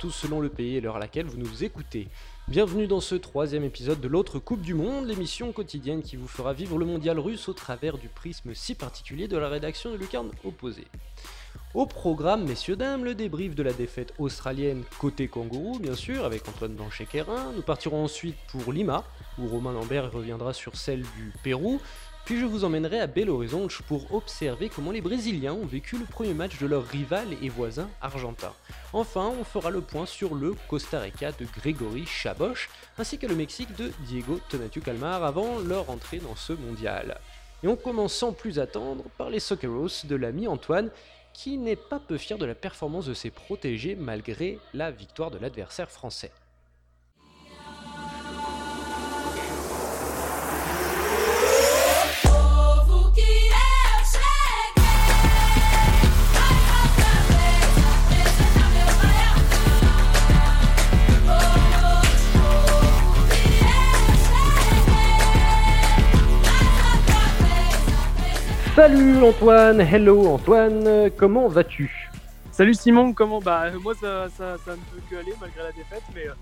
tous selon le pays et l'heure à laquelle vous nous écoutez. Bienvenue dans ce troisième épisode de l'autre Coupe du Monde, l'émission quotidienne qui vous fera vivre le mondial russe au travers du prisme si particulier de la rédaction de Lucarne opposée. Au programme, messieurs dames, le débrief de la défaite australienne côté kangourou, bien sûr, avec Antoine Blanchet-Quérin. Nous partirons ensuite pour Lima, où Romain Lambert reviendra sur celle du Pérou. Puis je vous emmènerai à Belo Horizonte pour observer comment les Brésiliens ont vécu le premier match de leur rival et voisin argentin. Enfin, on fera le point sur le Costa Rica de Grégory Chaboch, ainsi que le Mexique de Diego Tonatiuh Calmar avant leur entrée dans ce mondial. Et on commence sans plus attendre par les Socceros de l'ami Antoine, qui n'est pas peu fier de la performance de ses protégés malgré la victoire de l'adversaire français. Salut Antoine, hello Antoine, comment vas-tu? Salut Simon, comment Bah moi ça, ça, ça, ne peut que aller malgré la défaite, mais euh,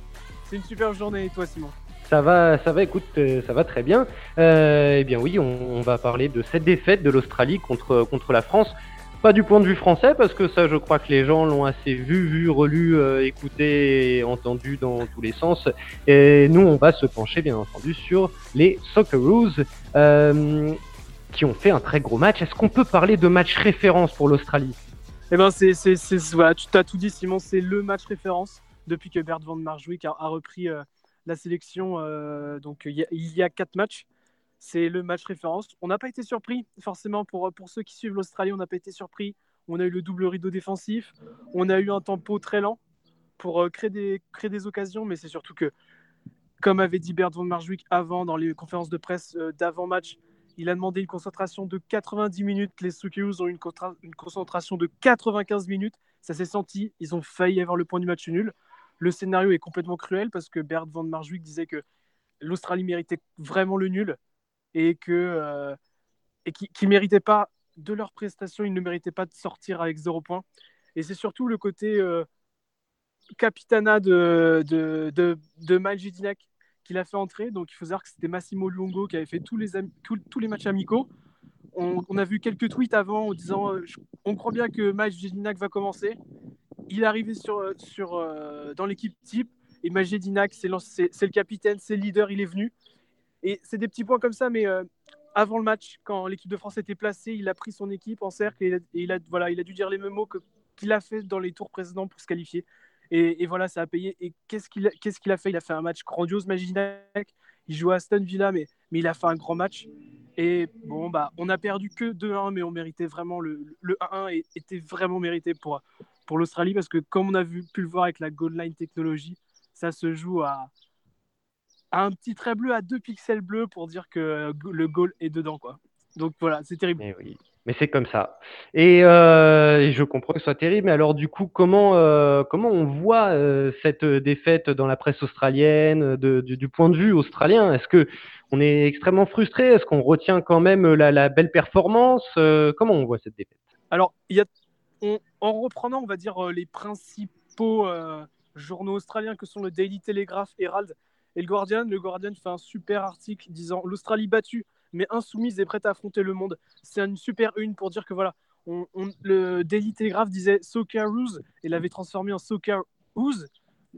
c'est une super journée et toi Simon? Ça va, ça va, écoute, euh, ça va très bien. Euh, eh bien oui, on, va parler de cette défaite de l'Australie contre, contre la France. Pas du point de vue français, parce que ça, je crois que les gens l'ont assez vu, vu, relu, euh, écouté et entendu dans tous les sens. Et nous, on va se pencher, bien entendu, sur les Socceroos. Euh, qui ont fait un très gros match. Est-ce qu'on peut parler de match référence pour l'Australie? Eh ben, c'est, c'est, voilà, tu t'as tout dit, Simon. C'est le match référence depuis que Bert van Marjwijk a, repris euh, la sélection. Euh, donc, il y, a, quatre matchs. C'est le match référence. On n'a pas été surpris, forcément, pour, pour ceux qui suivent l'Australie, on n'a pas été surpris. On a eu le double rideau défensif. On a eu un tempo très lent pour euh, créer, des, créer des occasions, mais c'est surtout que, comme avait dit Bert van Marjwijk avant, dans les conférences de presse d'avant-match, il a demandé une concentration de 90 minutes. Les Socceroos ont une, concentration de 95 minutes. Ça s'est senti. Ils ont failli avoir le point du match nul. Le scénario est complètement cruel parce que Bert van Marjwijk disait que l'Australie méritait vraiment le nul et que euh, et qui ne méritaient pas de leur prestation, ils ne méritaient pas de sortir avec zéro point. Et c'est surtout le côté euh, capitana de, de, de, de qu'il a fait entrer. Donc il faut savoir que c'était Massimo Luongo qui avait fait tous les, tous, les matchs amicaux. On, a vu quelques tweets avant en disant euh, on croit bien que Majedinak va commencer. Il est arrivé sur, euh, sur, euh, dans l'équipe type et Majedinak, c'est le capitaine, c'est le leader, il est venu. Et c'est des petits points comme ça, mais avant le match, quand l'équipe de France était placée, il a pris son équipe en cercle et, il, a, voilà, il a dû dire les mêmes mots qu'il a fait dans les tours précédents pour se qualifier. Et, voilà, ça a payé. Et qu'est-ce qu'il a, fait? Il a fait un match grandiose, Maginac. Il joue à Aston Villa, mais, il a fait un grand match. Et bon, bah, on a perdu que 2-1, mais on méritait vraiment le, le 1-1 et était vraiment mérité pour, pour l'Australie parce que, comme on a vu, pu le voir avec la goal line technologie, ça se joue à, à un petit trait bleu, à deux pixels bleus pour dire que le goal est dedans. Quoi. Donc voilà, c'est terrible. Eh oui. Mais c'est comme ça. Euh, et, je comprends que ce soit terrible. Mais alors, du coup, comment, euh, comment on voit euh, cette défaite dans la presse australienne, du point de vue australien? Est-ce que on est extrêmement frustré? Est-ce qu'on retient quand même la, belle performance? Comment on voit cette défaite? Alors, en reprenant, on va dire, les principaux journaux australiens que sont le Daily Telegraph, Herald et le Guardian, le Guardian fait un super article disant l'Australie battue mais insoumise et prête à affronter le monde. C'est une super une pour dire que voilà, on, le Daily Telegraph disait Socceroos et l'avait transformé en Soccer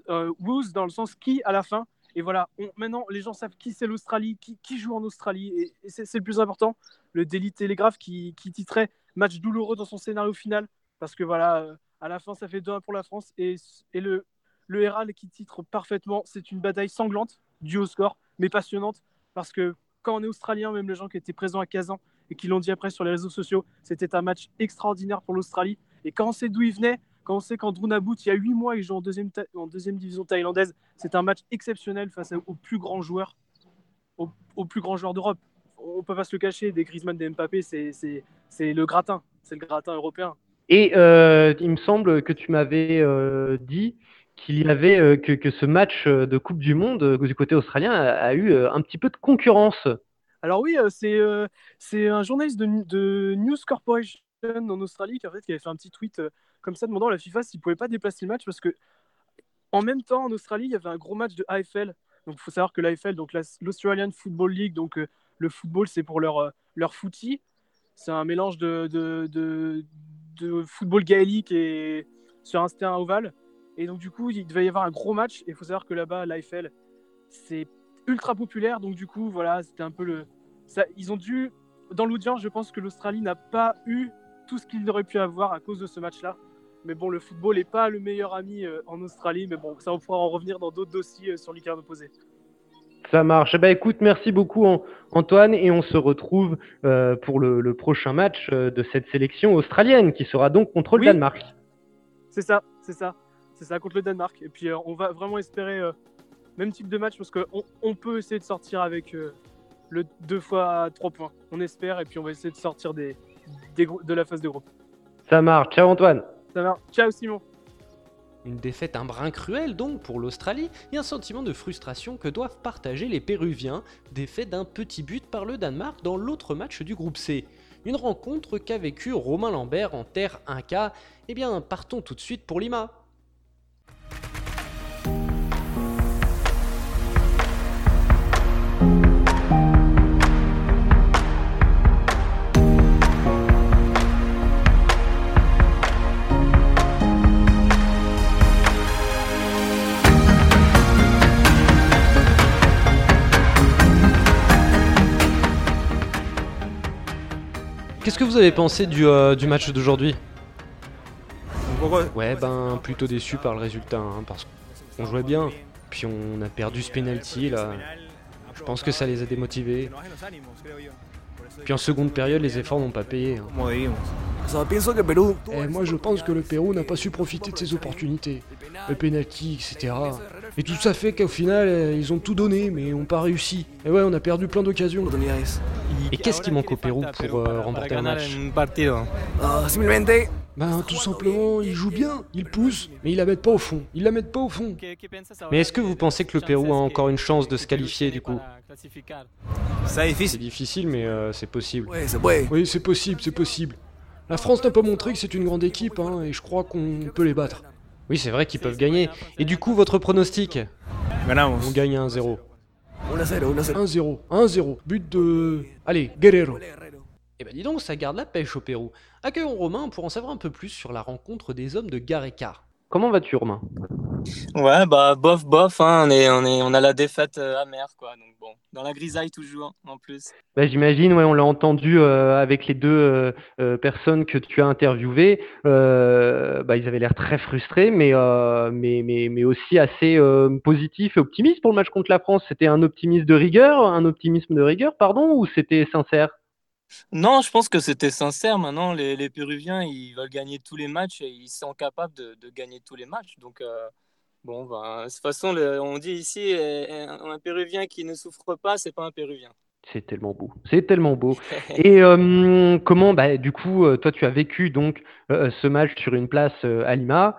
euh, dans le sens qui à la fin. Et voilà, maintenant les gens savent qui c'est l'Australie, qui, qui, joue en Australie, et, c'est le plus important. Le Daily Telegraph qui, qui, titrait match douloureux dans son scénario final, parce que voilà, euh, à la fin ça fait 2-1 pour la France, et, et le, le Herald qui titre parfaitement, c'est une bataille sanglante, due au score, mais passionnante, parce que quand on est australien, même les gens qui étaient présents à Kazan et qui l'ont dit après sur les réseaux sociaux, c'était un match extraordinaire pour l'Australie. Et quand on sait d'où il venait, quand on sait qu'Andrew Nabout, il y a huit mois, il joue en deuxième, division thaïlandaise, c'est un match exceptionnel face aux plus grands joueurs, aux, plus grands joueurs d'Europe. On peut pas se le cacher, des Griezmann, des Mbappé, c'est le gratin, c'est le gratin européen. Et euh, il me semble que tu m'avais euh, dit qu'il y avait euh, que, ce match euh, de Coupe du Monde euh, du côté australien a, eu un petit peu de concurrence. Alors oui, c'est c'est un journaliste de, News Corporation en Australie qui, en fait, avait fait un petit tweet comme ça demandant à la FIFA s'il pouvait pas déplacer le match parce que en même temps, en Australie, il y avait un gros match de AFL. Donc, il faut savoir que l'AFL, donc l'Australian Football League, donc le football, c'est pour leur, leur footy. C'est un mélange de, de, de, football gaélique et sur un terrain ovale. Et donc, du coup, il devait y avoir un gros match. Et il faut savoir que là-bas, l'AFL, c'est ultra populaire. Donc, du coup, voilà, c'était un peu le. Ça, ils ont dû. Dans l'audience, je pense que l'Australie n'a pas eu tout ce qu'il aurait pu avoir à cause de ce match-là. Mais bon, le football n'est pas le meilleur ami euh, en Australie. Mais bon, ça, on pourra en revenir dans d'autres dossiers euh, sur l'ICAR opposé. Ça marche. Eh ben, écoute, merci beaucoup Antoine et on se retrouve euh, pour le, prochain match euh, de cette sélection australienne qui sera donc contre le Danemark. C'est ça, c'est ça, c'est ça contre le Danemark. Et puis euh, on va vraiment espérer même type de match parce qu'on on peut essayer de sortir avec le 2 fois 3 points. On espère et puis on va essayer de sortir des, de la phase de groupe. Ça marche. Ciao Antoine. Ça marche. Ciao Simon. Une défaite un brin cruel donc pour l'Australie et un sentiment de frustration que doivent partager les Péruviens, défait d'un petit but par le Danemark dans l'autre match du groupe C. Une rencontre qu'a vécu Romain Lambert en terre 1K. Eh bien, partons tout de suite pour Lima. Que vous avez pensé du, euh, match d'aujourd'hui Ouais, ben plutôt déçu par le résultat, hein, parce qu'on jouait bien, puis on a perdu ce penalty là. Je pense que ça les a démotivés. Puis en seconde période, les efforts n'ont pas payé. Hein. Et moi je pense que le Pérou n'a pas su profiter de ses opportunités. Le penalty, etc. Et tout ça fait qu'au final, euh, ils ont tout donné, mais n'ont pas réussi. Et ouais, on a perdu plein d'occasions. Et qu'est-ce qui manque au Pérou pour euh, remporter un match ben, tout simplement, ils jouent bien, ils poussent, mais ils la mettent pas au fond. Ils la mettent pas au fond. Mais est-ce que vous pensez que le Pérou a encore une chance de se qualifier du coup C'est difficile, mais euh, c'est possible. Oui, c'est possible, c'est possible. La France n'a pas montré que c'est une grande équipe, hein, et je crois qu'on peut les battre. Oui, c'est vrai qu'ils peuvent gagner. Et du coup, votre pronostic On gagne 1-0. 1-0, 1-0. But de. Allez, Guerrero. Eh ben dis donc, ça garde la pêche au Pérou. Accueillons Romain pour en savoir un peu plus sur la rencontre des hommes de Gareca. Comment vas-tu Romain? Ouais, bah bof bof, hein, on, est, on, est, on a la défaite euh, amère quoi, donc bon, dans la grisaille toujours en plus. Bah, J'imagine, ouais, on l'a entendu euh, avec les deux euh, personnes que tu as interviewées, bah, ils avaient l'air très frustrés, mais, mais, mais, mais aussi assez positifs et optimistes pour le match contre la France. C'était un optimisme de rigueur, un optimisme de rigueur, pardon, ou c'était sincère? Non, je pense que c'était sincère. Maintenant, les, les, Péruviens, ils veulent gagner tous les matchs et ils sont capables de, de gagner tous les matchs. Donc, euh, bon, ben, de toute façon, on dit ici, euh, un Péruvien qui ne souffre pas, c'est pas un Péruvien. C'est tellement beau, c'est tellement beau. Et euh, comment, bah, du coup, toi, tu as vécu donc ce match sur une place à Lima.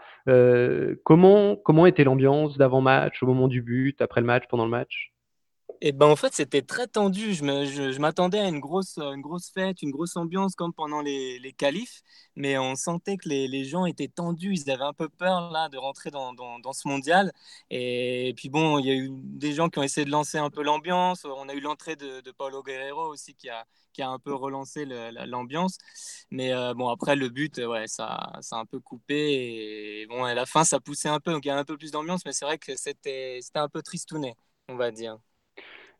comment, comment était l'ambiance d'avant-match, au moment du but, après le match, pendant le match? Et ben en fait, c'était très tendu. Je, m'attendais à une grosse, une grosse fête, une grosse ambiance comme pendant les, les qualifs, mais on sentait que les, gens étaient tendus. Ils avaient un peu peur là de rentrer dans, ce mondial. Et, puis bon, il y a eu des gens qui ont essayé de lancer un peu l'ambiance. On a eu l'entrée de, de, Paulo Guerrero aussi qui a, un peu relancé l'ambiance. Mais euh, bon, après le but, ouais, ça, a un peu coupé. Et bon, à la fin, ça poussait un peu. Donc il y a un peu plus d'ambiance, mais c'est vrai que c'était un peu tristouné, on va dire.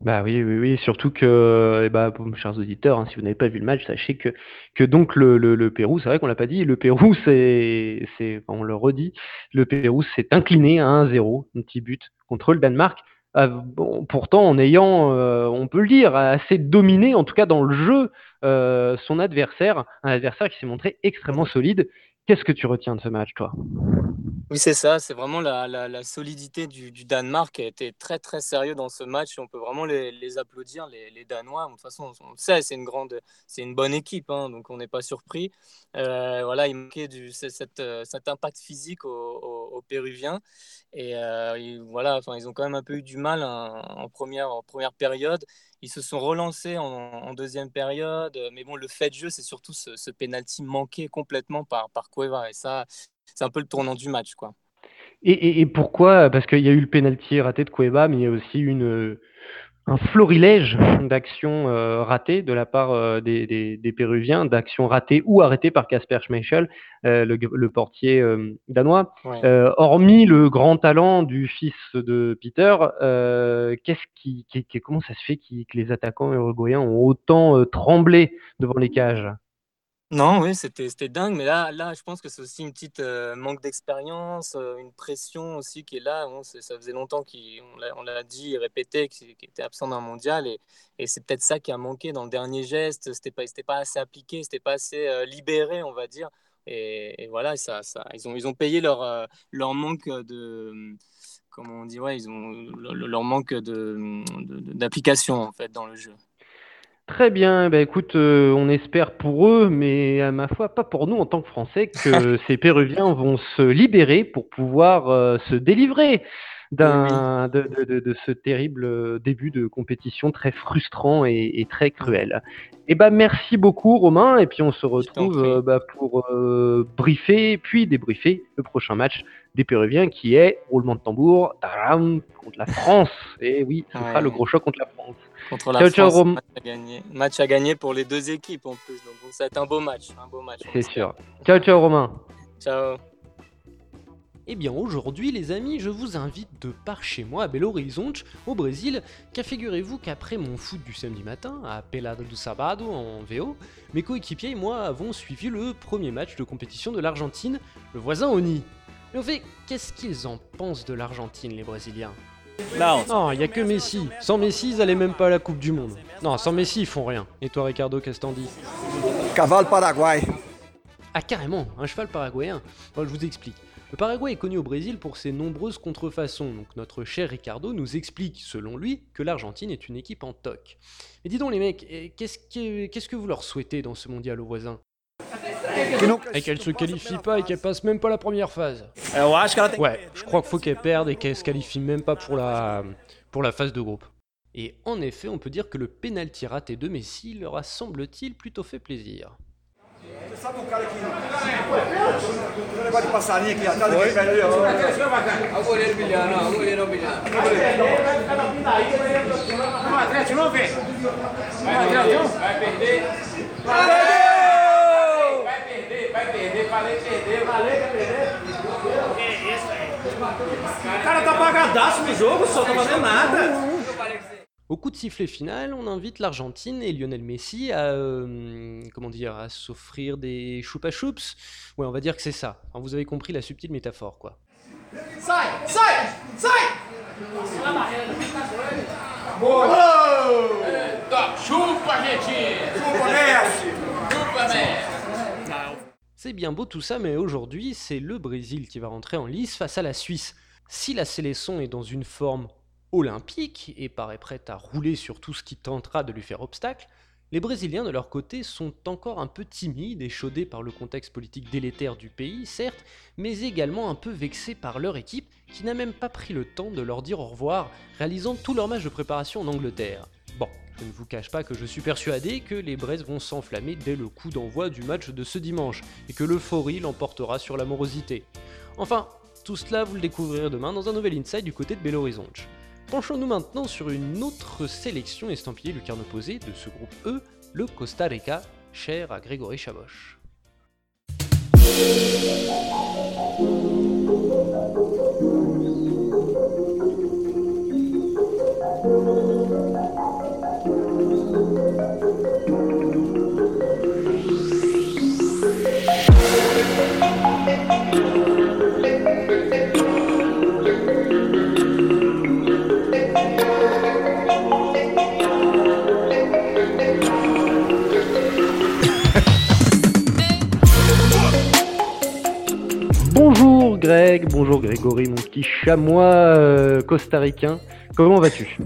Bah oui, oui, oui, surtout que, eh bah, chers auditeurs, hein, si vous n'avez pas vu le match, sachez que, que donc le, le, Pérou, c'est vrai qu'on l'a pas dit, le Pérou, c'est, c'est, on le redit, le Pérou s'est incliné à 1-0, un petit but contre le Danemark. Pourtant, en ayant, euh, on peut le dire, assez dominé, en tout cas dans le jeu, euh, son adversaire, un adversaire qui s'est montré extrêmement solide. Qu'est-ce que tu retiens de ce match, toi? Oui, c'est ça. C'est vraiment la, la, solidité du, du, Danemark qui a été très très sérieux dans ce match. On peut vraiment les, applaudir, les, les, Danois. De toute façon, on le sait, c'est une une bonne équipe, hein, donc on n'est pas surpris. Euh, voilà, il manquait du, cet, euh, cet impact physique aux, Péruviens. Et, euh, voilà, ils ont quand même un peu eu du mal en, en, première, en première période. Ils se sont relancés en, deuxième période, mais bon, le fait de jeu, c'est surtout ce, ce penalty manqué complètement par, par Cueva. Et ça, c'est un peu le tournant du match. quoi. Et, pourquoi? Parce qu'il y a eu le pénalty raté de Cueva, mais il y a aussi une, un florilège d'actions euh, ratées de la part euh, des, Péruviens, d'actions ratées ou arrêtées par Casper Schmeichel, euh, le, portier danois. hormis le grand talent du fils de Peter, qu'est-ce qui, comment ça se fait que les attaquants uruguayens ont autant tremblé devant les cages? Non, oui, c'était dingue, mais là, là, je pense que c'est aussi une petite euh, manque d'expérience, euh, une pression aussi qui est là. ça faisait longtemps qu'on l'a dit et répété qu'il était absent d'un mondial, et, et c'est peut-être ça qui a manqué dans le dernier geste. C'était pas, pas assez appliqué, c'était pas assez euh, libéré, on va dire. Et, voilà, ça, ça, ils ont, ils ont payé leur, leur manque de, comment on dit, ouais, ils ont leur manque de, d'application en fait dans le jeu. Très bien, bah, écoute, euh, on espère pour eux, mais à ma foi, pas pour nous en tant que Français, que ces Péruviens vont se libérer pour pouvoir euh, se délivrer d'un, de, ce terrible euh, début de compétition très frustrant et, très cruel. Et eh bah, merci beaucoup Romain, et puis on se retrouve bah, pour briefer, puis débriefer le prochain match des Péruviens qui est, roulement de tambour, contre la France. Et oui, ce sera le gros choc contre la France. Contre la ciao, France, match, à gagner. match à gagner pour les deux équipes en plus. Donc ça va être un beau match. Un beau match C'est sûr. Ciao, ciao Romain. Ciao. Eh bien aujourd'hui les amis, je vous invite de par chez moi à Belo Horizonte, au Brésil, car figurez-vous qu'après mon foot du samedi matin, à Pelada do Sabado en VO, mes coéquipiers et moi avons suivi le premier match de compétition de l'Argentine, le voisin Oni. Mais au fait, qu'est-ce qu'ils en pensent de l'Argentine les Brésiliens? Non. il n'y a que Messi. Sans Messi, ils n'allaient même pas à la Coupe du Monde. Non, sans Messi, ils font rien. Et toi, Ricardo, qu'est-ce que t'en dis? Caval Paraguay. Ah, carrément, un cheval paraguayen. Bon, je vous explique. Le Paraguay est connu au Brésil pour ses nombreuses contrefaçons, donc notre cher Ricardo nous explique, selon lui, que l'Argentine est une équipe en toc. Mais dis donc les mecs, eh, qu'est-ce que, qu'est-ce que vous leur souhaitez dans ce mondial aux voisins? Et qu'elle se qualifie pas et qu'elle passe même pas la première phase. Ouais, je crois qu'il faut qu'elle perde et qu'elle se qualifie même pas pour la, pour la phase de groupe. Et en effet, on peut dire que le pénalty raté de Messi leur a semble-t-il plutôt fait plaisir. Au coup de sifflet final, on invite l'Argentine et Lionel Messi à euh, comment dire à s'offrir des choupa choups. Ouais, on va dire que c'est ça. vous avez compris la subtile métaphore, quoi. C'est bien beau tout ça, mais aujourd'hui, c'est le Brésil qui va rentrer en lice face à la Suisse. Si la Célesson est dans une forme olympique et paraît prête à rouler sur tout ce qui tentera de lui faire obstacle, les Brésiliens de leur côté sont encore un peu timides et chaudés par le contexte politique délétère du pays, certes, mais également un peu vexés par leur équipe qui n'a même pas pris le temps de leur dire au revoir, réalisant tout leur match de préparation en Angleterre. Bon, je ne vous cache pas que je suis persuadé que les Braises vont s'enflammer dès le coup d'envoi du match de ce dimanche, et que l'euphorie l'emportera sur l'amorosité. Enfin, tout cela vous le découvrirez demain dans un nouvel Inside du côté de Belo Horizonte. Penchons-nous maintenant sur une autre sélection estampillée lucarne opposé de ce groupe E, le Costa Rica, cher à Grégory Chaboch. Greg, bonjour Grégory, mon petit chamois euh, costaricain. Comment vas-tu?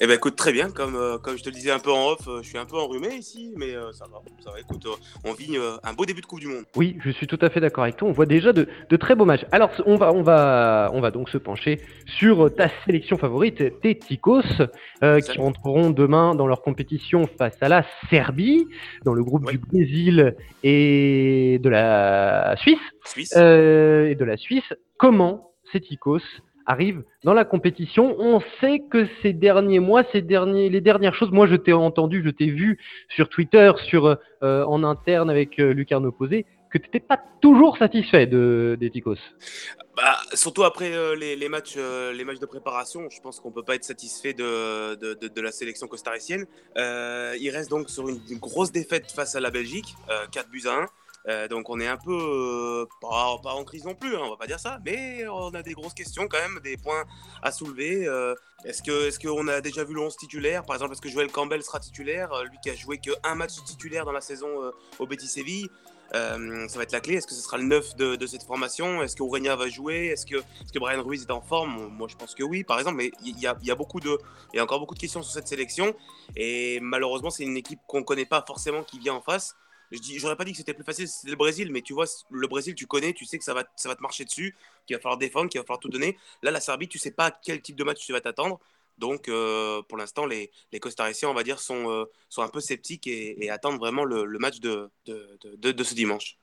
Eh ben écoute très bien, comme, euh, comme je te le disais un peu en off, euh, je suis un peu enrhumé ici, mais euh, ça va, ça va. Écoute, on vit un beau début de Coupe du Monde. Oui, je suis tout à fait d'accord avec toi. On voit déjà de, de, très beaux matchs. Alors on va, on va, on va donc se pencher sur ta sélection favorite, tes Ticos, qui rentreront demain dans leur compétition face à la Serbie, dans le groupe du Brésil et de la Suisse. Suisse. et de la Suisse. Comment Ceticos arrive dans la compétition. On sait que ces derniers mois, ces derniers, les dernières choses, moi je t'ai entendu, je t'ai vu sur Twitter, sur, euh, en interne avec euh, Lucarno Posé, que tu n'étais pas toujours satisfait de, des Ticos. Bah, surtout après euh, les, matchs, les matchs de préparation, je pense qu'on ne peut pas être satisfait de, de, la sélection costaricienne. il reste donc sur une, une, grosse défaite face à la Belgique, 4 buts à 1. Euh, donc on est un peu euh, pas, en crise non plus, hein, on va pas dire ça, mais on a des grosses questions quand même, des points à soulever. Euh, est-ce que est-ce qu'on a déjà vu le 11 titulaire? Par exemple, est-ce que Joël Campbell sera titulaire? Lui qui a joué qu'un match titulaire dans la saison au Betis Séville. ça va être la clé. Est-ce que ce sera le 9 de, cette formation? Est-ce que Aurenia va jouer? Est-ce que, est que Brian Ruiz est en forme? Moi, je pense que oui, par exemple. Mais il y a, y a encore beaucoup de questions sur cette sélection. Et malheureusement, c'est une équipe qu'on ne connaît pas forcément qui vient en face. Je dis, j'aurais pas dit que c'était plus facile, c'était le Brésil, mais tu vois, le Brésil, tu connais, tu sais que ça va, ça va te marcher dessus, qu'il va falloir défendre, qu'il va falloir tout donner. Là, la Serbie, tu sais pas quel type de match tu vas t'attendre. Donc, euh, pour l'instant, les, les Costariciens, on va dire, sont, euh, sont un peu sceptiques et, attendent vraiment le, match de de, de, ce dimanche.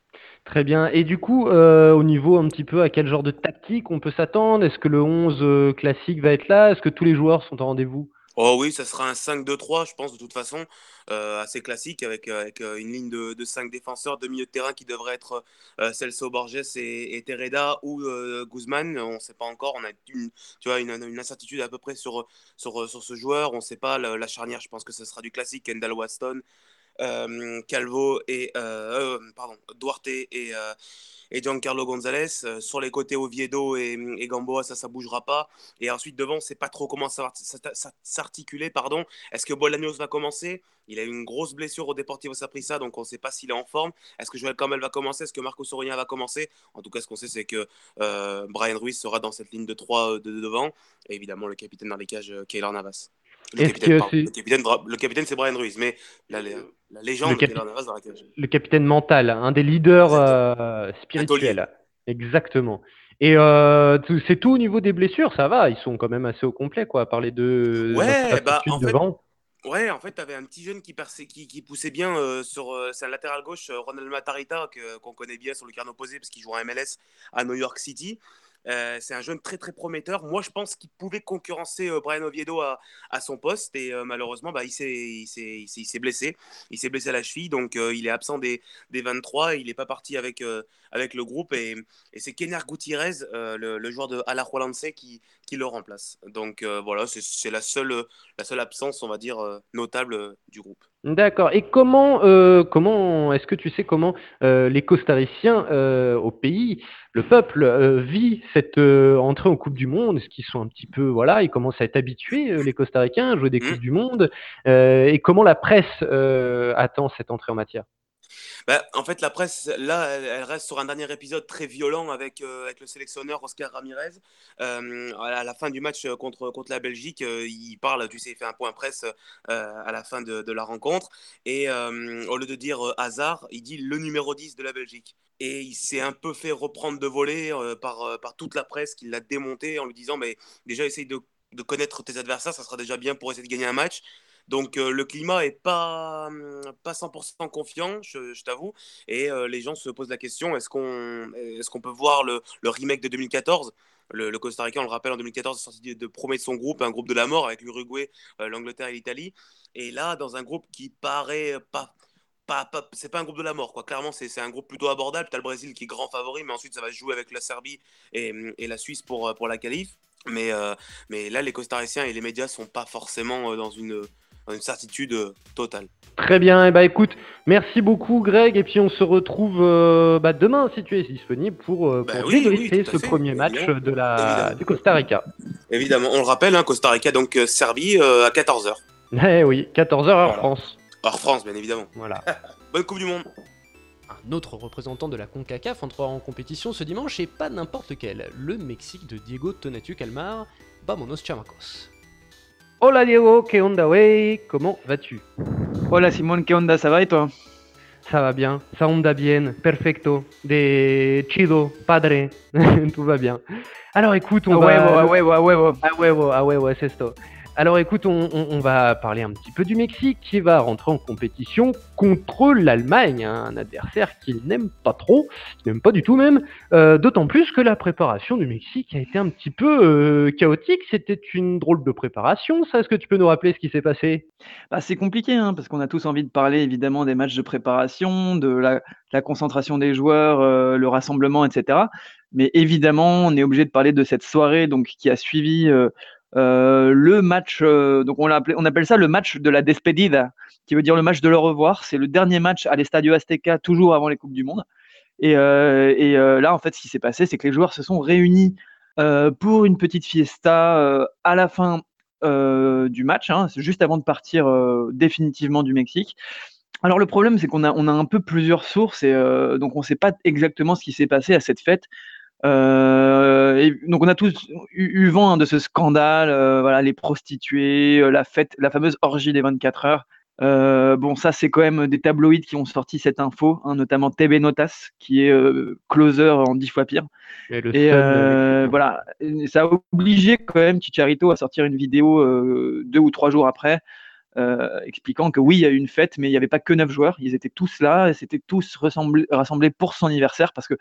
Très bien. Et du coup, euh, au niveau un petit peu à quel genre de tactique on peut s'attendre? Est-ce que le 11 classique va être là? Est-ce que tous les joueurs sont au rendez-vous? Oh oui, ça sera un 5-2-3, je pense, de toute façon, euh, assez classique, avec, euh, euh, une ligne de, de 5 défenseurs, de milieu de terrain qui devrait être Celso Borges et, Tereda ou Guzman. On ne sait pas encore, on a une, incertitude à peu près sur, sur, sur ce joueur. On ne sait pas, la, charnière, je pense que ce sera du classique, Kendall Waston, Calvo et, pardon, Duarte et et Giancarlo Gonzalez. Euh, sur les côtés Oviedo et, Gamboa, ça, ça bougera pas. Et ensuite, devant, c'est pas trop comment ça va s'articuler. Pardon. Est-ce que Bolaños va commencer? Il a eu une grosse blessure au Deportivo Saprissa, donc on ne sait pas s'il est en forme. Est-ce que Joël Campbell va commencer? Est-ce que Marco Soronia va commencer? En tout cas, ce qu'on sait, c'est que euh, Brian Ruiz sera dans cette ligne de 3 euh, de, devant. Et évidemment, le capitaine dans les cages, Keylor Navas. Le capitaine, c'est Brian Ruiz, mais la, légende, le, le capitaine mental, un des leaders euh, spirituels. Exactement. Et euh, c'est tout au niveau des blessures, ça va, ils sont quand même assez au complet, quoi, par les deux. Ouais, bah, en devant. Fait, ouais, en fait, tu avais un petit jeune qui, qui, qui poussait bien euh, sur sa latéral gauche, Ronald Matarita, qu'on connaît bien sur le carnet opposé parce qu'il joue en MLS à New York City. Euh, c'est un jeune très très prometteur. Moi, je pense qu'il pouvait concurrencer euh, Brian Oviedo à, son poste et euh, malheureusement, bah, il s'est blessé. Il s'est blessé à la cheville, donc il est absent des, des 23. Il n'est pas parti avec, avec le groupe et, c'est Kenner Gutiérrez, le, le, joueur de Alajuelense, qui, qui le remplace. Donc voilà, c'est la seule, la seule absence, on va dire, notable du groupe. D'accord. Et comment, euh, comment est-ce que tu sais comment euh, les Costariciens euh, au pays, le peuple vit cette entrée en Coupe du Monde? Est-ce qu'ils sont un petit peu, voilà, ils commencent à être habitués, les Costaricains, à jouer des mmh. Coupes du Monde Et comment la presse attend cette entrée en matière? Bah, en fait, la presse, là, elle, reste sur un dernier épisode très violent avec, euh, avec le sélectionneur Oscar Ramirez. Euh, à la fin du match euh, contre, contre la Belgique, il parle, tu sais, il fait un point presse à la fin de, de la rencontre. Et au lieu de dire hasard, il dit le numéro 10 de la Belgique. Et il s'est un peu fait reprendre de voler par, par toute la presse qui l'a démonté en lui disant mais déjà essaye de, de connaître tes adversaires, ça sera déjà bien pour essayer de gagner un match. Donc euh, le climat est pas, hum, pas 100% confiant, je, t'avoue. Et euh, les gens se posent la question, est-ce qu'on est qu'on peut voir le, le, remake de 2014 le, Costa Rica, on le rappelle, en 2014, est sorti de, de promettre son groupe, un groupe de la mort avec l'Uruguay, euh, l'Angleterre et l'Italie. Et là, dans un groupe qui paraît pas pas, pas c'est pas un groupe de la mort quoi clairement c'est un groupe plutôt abordable tu as le Brésil qui est grand favori mais ensuite ça va jouer avec la Serbie et, et la Suisse pour, pour la qualif mais, mais là les costariciens et les médias sont pas forcément dans une une certitude euh, totale. Très bien, et eh bah ben, écoute, merci beaucoup Greg, et puis on se retrouve euh, bah, demain si tu es disponible pour, euh, bah ce premier match de la, du Costa Rica. Évidemment, on le rappelle, hein, Costa Rica, donc Serbie à 14h. Eh oui, 14h heure France. Heure France, bien évidemment. Voilà. Bonne Coupe du Monde. Un autre représentant de la CONCACAF entrera en compétition ce dimanche et pas n'importe lequel, le Mexique de Diego Tonatiuh Calmar, Bamonos Chamacos. Hola Diego, ¿qué onda, wey? Comment vas-tu? Hola Simón, ¿qué onda? Ça va et toi Ça va bien, ça onda bien, perfecto, de chido, padre, tout va bien. Alors écoute, on a va... Huevo, a huevo, a huevo. A huevo, a huevo, es esto. Alors écoute, on, va parler un petit peu du Mexique qui va rentrer en compétition contre l'Allemagne, hein, un adversaire qu'il n'aime pas trop, qu'il n'aime pas du tout même, euh, d'autant plus que la préparation du Mexique a été un petit peu euh, chaotique. C'était une drôle de préparation, ça. Est-ce que tu peux nous rappeler ce qui s'est passé? Bah, C'est compliqué, hein, parce qu'on a tous envie de parler évidemment des matchs de préparation, de la, concentration des joueurs, euh, le rassemblement, etc. Mais évidemment, on est obligé de parler de cette soirée donc, qui a suivi euh, le match, euh, donc on, appelle ça le match de la despedida, qui veut dire le match de le revoir. C'est le dernier match à l'Estadio Azteca, toujours avant les Coupes du Monde. Et, euh, là, en fait, ce qui s'est passé, c'est que les joueurs se sont réunis pour une petite fiesta à la fin du match, hein, juste avant de partir définitivement du Mexique. Alors le problème, c'est qu'on a, on a un peu plusieurs sources et donc on ne sait pas exactement ce qui s'est passé à cette fête. Euh, et donc on a tous eu, vent hein, de ce scandale, euh, voilà, les prostituées, euh, la fête, la fameuse orgie des 24 heures. bon, ça c'est quand même des tabloïds qui ont sorti cette info, hein, notamment TB Notas, qui est closer en dix fois pire. Et, voilà, ça a obligé quand même Chicharito à sortir une vidéo deux ou trois jours après, expliquant que oui, il y a eu une fête, mais il n'y avait pas que neuf joueurs, ils étaient tous là, et c'était tous rassemblés pour son anniversaire, parce que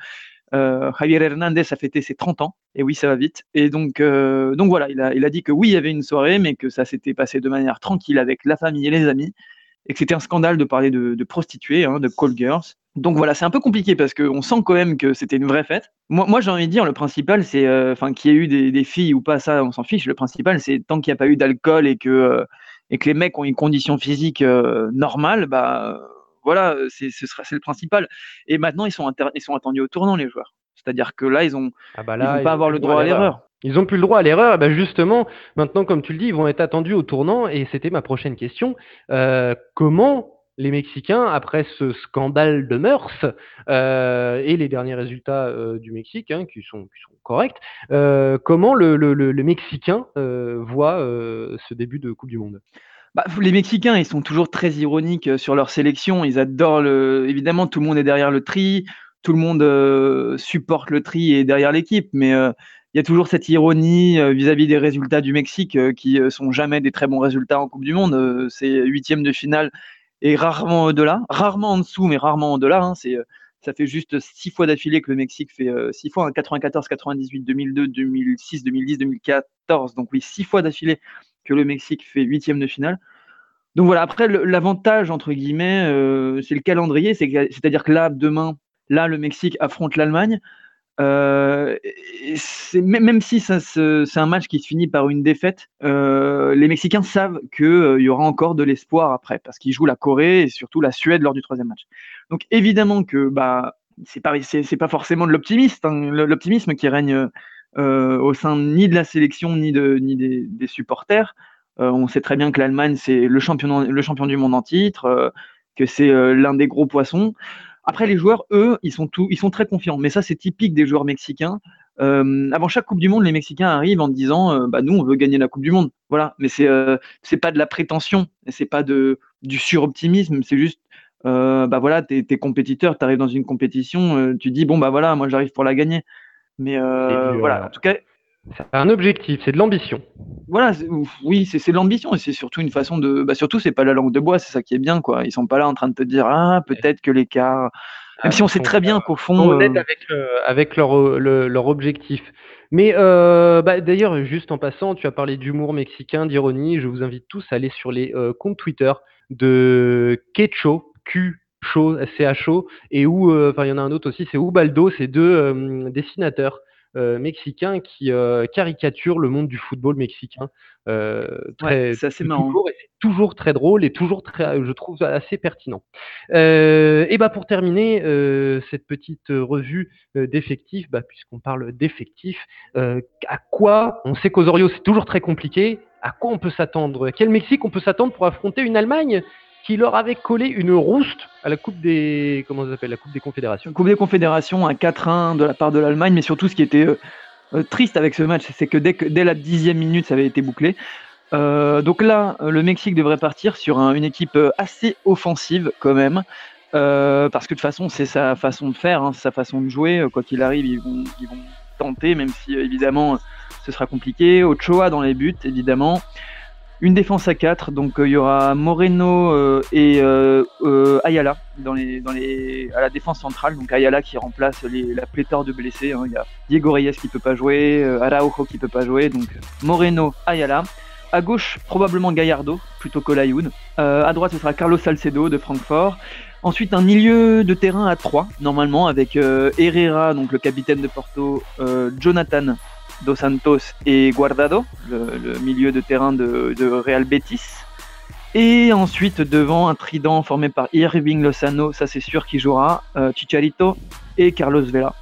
euh, Javier Hernandez a fêté ses 30 ans, et oui, ça va vite. Et donc, euh, donc voilà, il a, il a dit que oui, il y avait une soirée, mais que ça s'était passé de manière tranquille avec la famille et les amis, et que c'était un scandale de parler de, prostituées, hein, de call girls. Donc voilà, c'est un peu compliqué parce qu'on sent quand même que c'était une vraie fête. Moi, moi j'ai envie de dire, le principal, c'est, euh, qu'il y ait eu des, filles ou pas, ça, on s'en fiche. Le principal, c'est tant qu'il n'y a pas eu d'alcool et que, et que les mecs ont une condition physique normale, bah voilà, c'est ce sera c'est le principal. Et maintenant, ils sont, ils sont attendus au tournant, les joueurs. C'est-à-dire que là, ils ont, ah bah vont pas avoir le droit à l'erreur. Ils n'ont plus le droit à l'erreur. Bah justement, maintenant, comme tu le dis, ils vont être attendus au tournant. Et c'était ma prochaine question. Euh, comment les Mexicains, après ce scandale de mœurs euh, et les derniers résultats euh, du Mexique, hein, qui, sont, corrects, comment le, Mexicain voit ce début de Coupe du Monde? Bah, les Mexicains, ils sont toujours très ironiques euh, sur leur sélection. Ils adorent. Évidemment, tout le monde est derrière le tri, tout le monde euh, supporte le tri et est derrière l'équipe, mais euh, il y a toujours cette ironie vis-à-vis des résultats du Mexique qui sont jamais des très bons résultats en Coupe du Monde. c'est huitième de finale et rarement au-delà, rarement en dessous, mais rarement au-delà. Hein. c'est ça fait juste six fois d'affilée que le Mexique fait six fois, 94, 98, 2002, 2006, 2010, 2014. Donc oui, six fois d'affilée que le Mexique fait huitième de finale. Donc voilà, après, l'avantage, entre guillemets, euh, c'est le calendrier, c'est-à-dire que là, demain, là, le Mexique affronte l'Allemagne. Euh, même si c'est un match qui se finit par une défaite, euh, les Mexicains savent qu'il y aura encore de l'espoir après, parce qu'ils jouent la Corée et surtout la Suède lors du troisième match. Donc évidemment que bah, c'est pas, forcément de l'optimisme, hein, l'optimisme qui règne euh, au sein ni de la sélection ni, de, ni des, supporters. Euh, on sait très bien que l'Allemagne, c'est le champion, du monde en titre, euh, que c'est l'un des gros poissons. Après, les joueurs, eux, ils sont très confiants. Mais ça, c'est typique des joueurs mexicains. Avant chaque Coupe du Monde, les Mexicains arrivent en disant bah, Nous, on veut gagner la Coupe du Monde. Voilà. Mais c'est n'est pas de la prétention, c'est pas de, du suroptimisme, c'est juste bah voilà, tu es, compétiteur, tu arrives dans une compétition, tu dis Bon, bah voilà, moi j'arrive pour la gagner. Mais euh, voilà, en tout cas. C'est un objectif, c'est de l'ambition. Voilà, oui, c'est de l'ambition et c'est surtout une façon de. Bah surtout, c'est pas la langue de bois, c'est ça qui est bien, quoi. Ils sont pas là en train de te dire, ah, peut-être que l'écart. Même si on sait très bien qu'au fond. Honnête euh, avec, avec leur, leur objectif. Mais euh, bah, d'ailleurs, juste en passant, tu as parlé d'humour mexicain, d'ironie. Je vous invite tous à aller sur les comptes Twitter de Quecho, Q Cho, CHO, et où, euh, enfin, il y en a un autre aussi, c'est Ubaldo, c'est deux euh, dessinateurs euh, mexicains qui caricaturent le monde du football mexicain. très, c'est assez marrant. Toujours, toujours très drôle et toujours très, je trouve assez pertinent. et bah pour terminer cette petite revue d'effectifs, bah, puisqu'on parle d'effectifs, à quoi on sait qu'Osorio c'est toujours très compliqué. À quoi on peut s'attendre? Quel Mexique on peut s'attendre pour affronter une Allemagne? Qui leur avait collé une rouste à la Coupe des comment la Coupe des Confédérations. Coupe des Confédérations, un 4-1 de la part de l'Allemagne, mais surtout ce qui était euh, euh, triste avec ce match, c'est que dès, dès la dixième minute, ça avait été bouclé. Euh, donc là, le Mexique devrait partir sur une équipe assez offensive quand même, parce que de toute façon, c'est sa façon de faire, hein, sa façon de jouer. Quoi qu'il arrive, ils vont, ils vont tenter, même si évidemment ce sera compliqué. Ochoa dans les buts, évidemment. Une défense à 4, donc il y aura Moreno et Ayala dans les, dans les, à la défense centrale. Donc Ayala qui remplace la pléthore de blessés. Hein. Il y a Diego Reyes qui peut pas jouer, Araujo qui peut pas jouer. Donc Moreno, Ayala. À gauche, probablement Gallardo, plutôt qu'Olayoun. à droite, ce sera Carlos Salcedo de Francfort. Ensuite, un milieu de terrain à 3, normalement, avec euh, Herrera, donc le capitaine de Porto, euh, Jonathan Dos Santos et Guardado, le, milieu de terrain de, Real Betis. Et ensuite, devant, un trident formé par Irving Lozano, ça c'est sûr qu'il jouera, euh, Chicharito et Carlos Vela.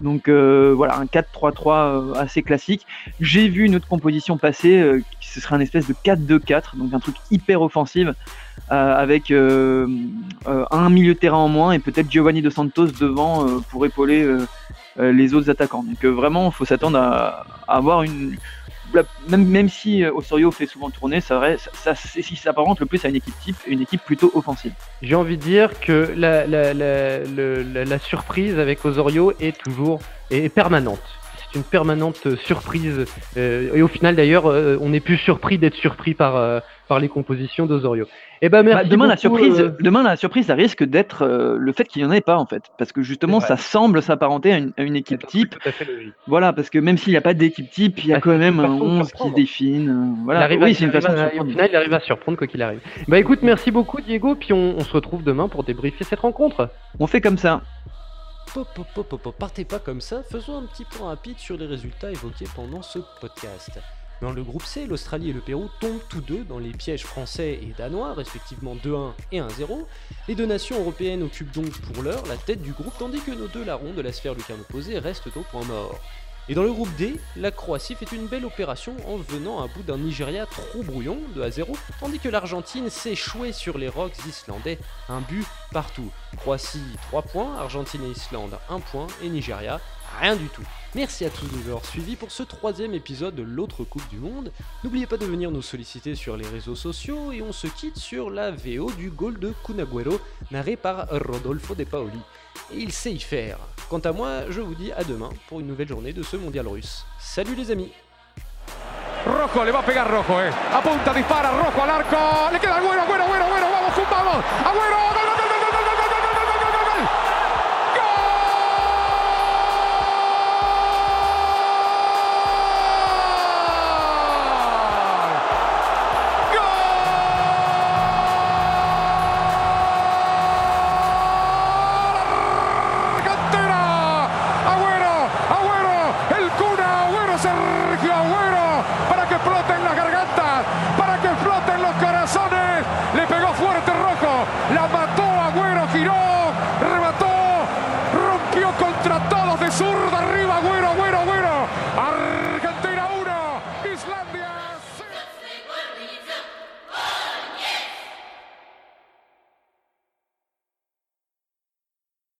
Donc voilà, un 4-3-3 assez classique. J'ai vu une autre composition passer, ce serait un espèce de 4-2-4, donc un truc hyper offensif. Euh, avec euh, euh, un milieu de terrain en moins et peut-être Giovanni Dos Santos devant pour épauler les autres attaquants. Donc vraiment, il faut s'attendre à, avoir une, même, même, si Osorio fait souvent tourner, ça, ça, ça, s'apparente le plus à une équipe type une équipe plutôt offensive. J'ai envie de dire que la surprise avec Osorio est toujours est permanente. C'est une permanente surprise. et au final, d'ailleurs, on n'est plus surpris d'être surpris par, par les compositions d'Osorio. Eh ben, bah, demain, la surprise, euh, demain, la surprise, ça risque d'être euh, le fait qu'il n'y en ait pas, en fait. Parce que justement, ça semble s'apparenter à une, équipe type. Voilà, parce que même s'il n'y a pas d'équipe type, il y a bah, quand même un 11 qui se définit. Euh, voilà. oui, c'est une façon Au final, il arrive à surprendre quoi qu'il arrive. Bah écoute, merci beaucoup, Diego. Puis on, se retrouve demain pour débriefer cette rencontre. On fait comme ça. Pop, pop, pop, pop, partez pas comme ça, faisons un petit point rapide sur les résultats évoqués pendant ce podcast. Dans le groupe C, l'Australie et le Pérou tombent tous deux dans les pièges français et danois, respectivement 2-1 et 1-0. Les deux nations européennes occupent donc pour l'heure la tête du groupe, tandis que nos deux larrons de la sphère lucarne opposée restent au point mort. Et dans le groupe D, la Croatie fait une belle opération en venant à bout d'un Nigeria trop brouillon, 2 à 0, tandis que l'Argentine s'échouait sur les rocks islandais, un but partout. Croatie 3 points, Argentine et Islande 1 point, et Nigeria rien du tout. Merci à tous de nous avoir suivis pour ce troisième épisode de l'autre Coupe du Monde. N'oubliez pas de venir nous solliciter sur les réseaux sociaux et on se quitte sur la VO du goal de Kunagüero narré par Rodolfo De Paoli. Il sait y faire. Quant à moi, je vous dis à demain pour une nouvelle journée de ce mondial russe. Salut les amis Rojo le va pegar Rojo, eh. Apunta, dispara, Rojo al arco. Le queda vamos.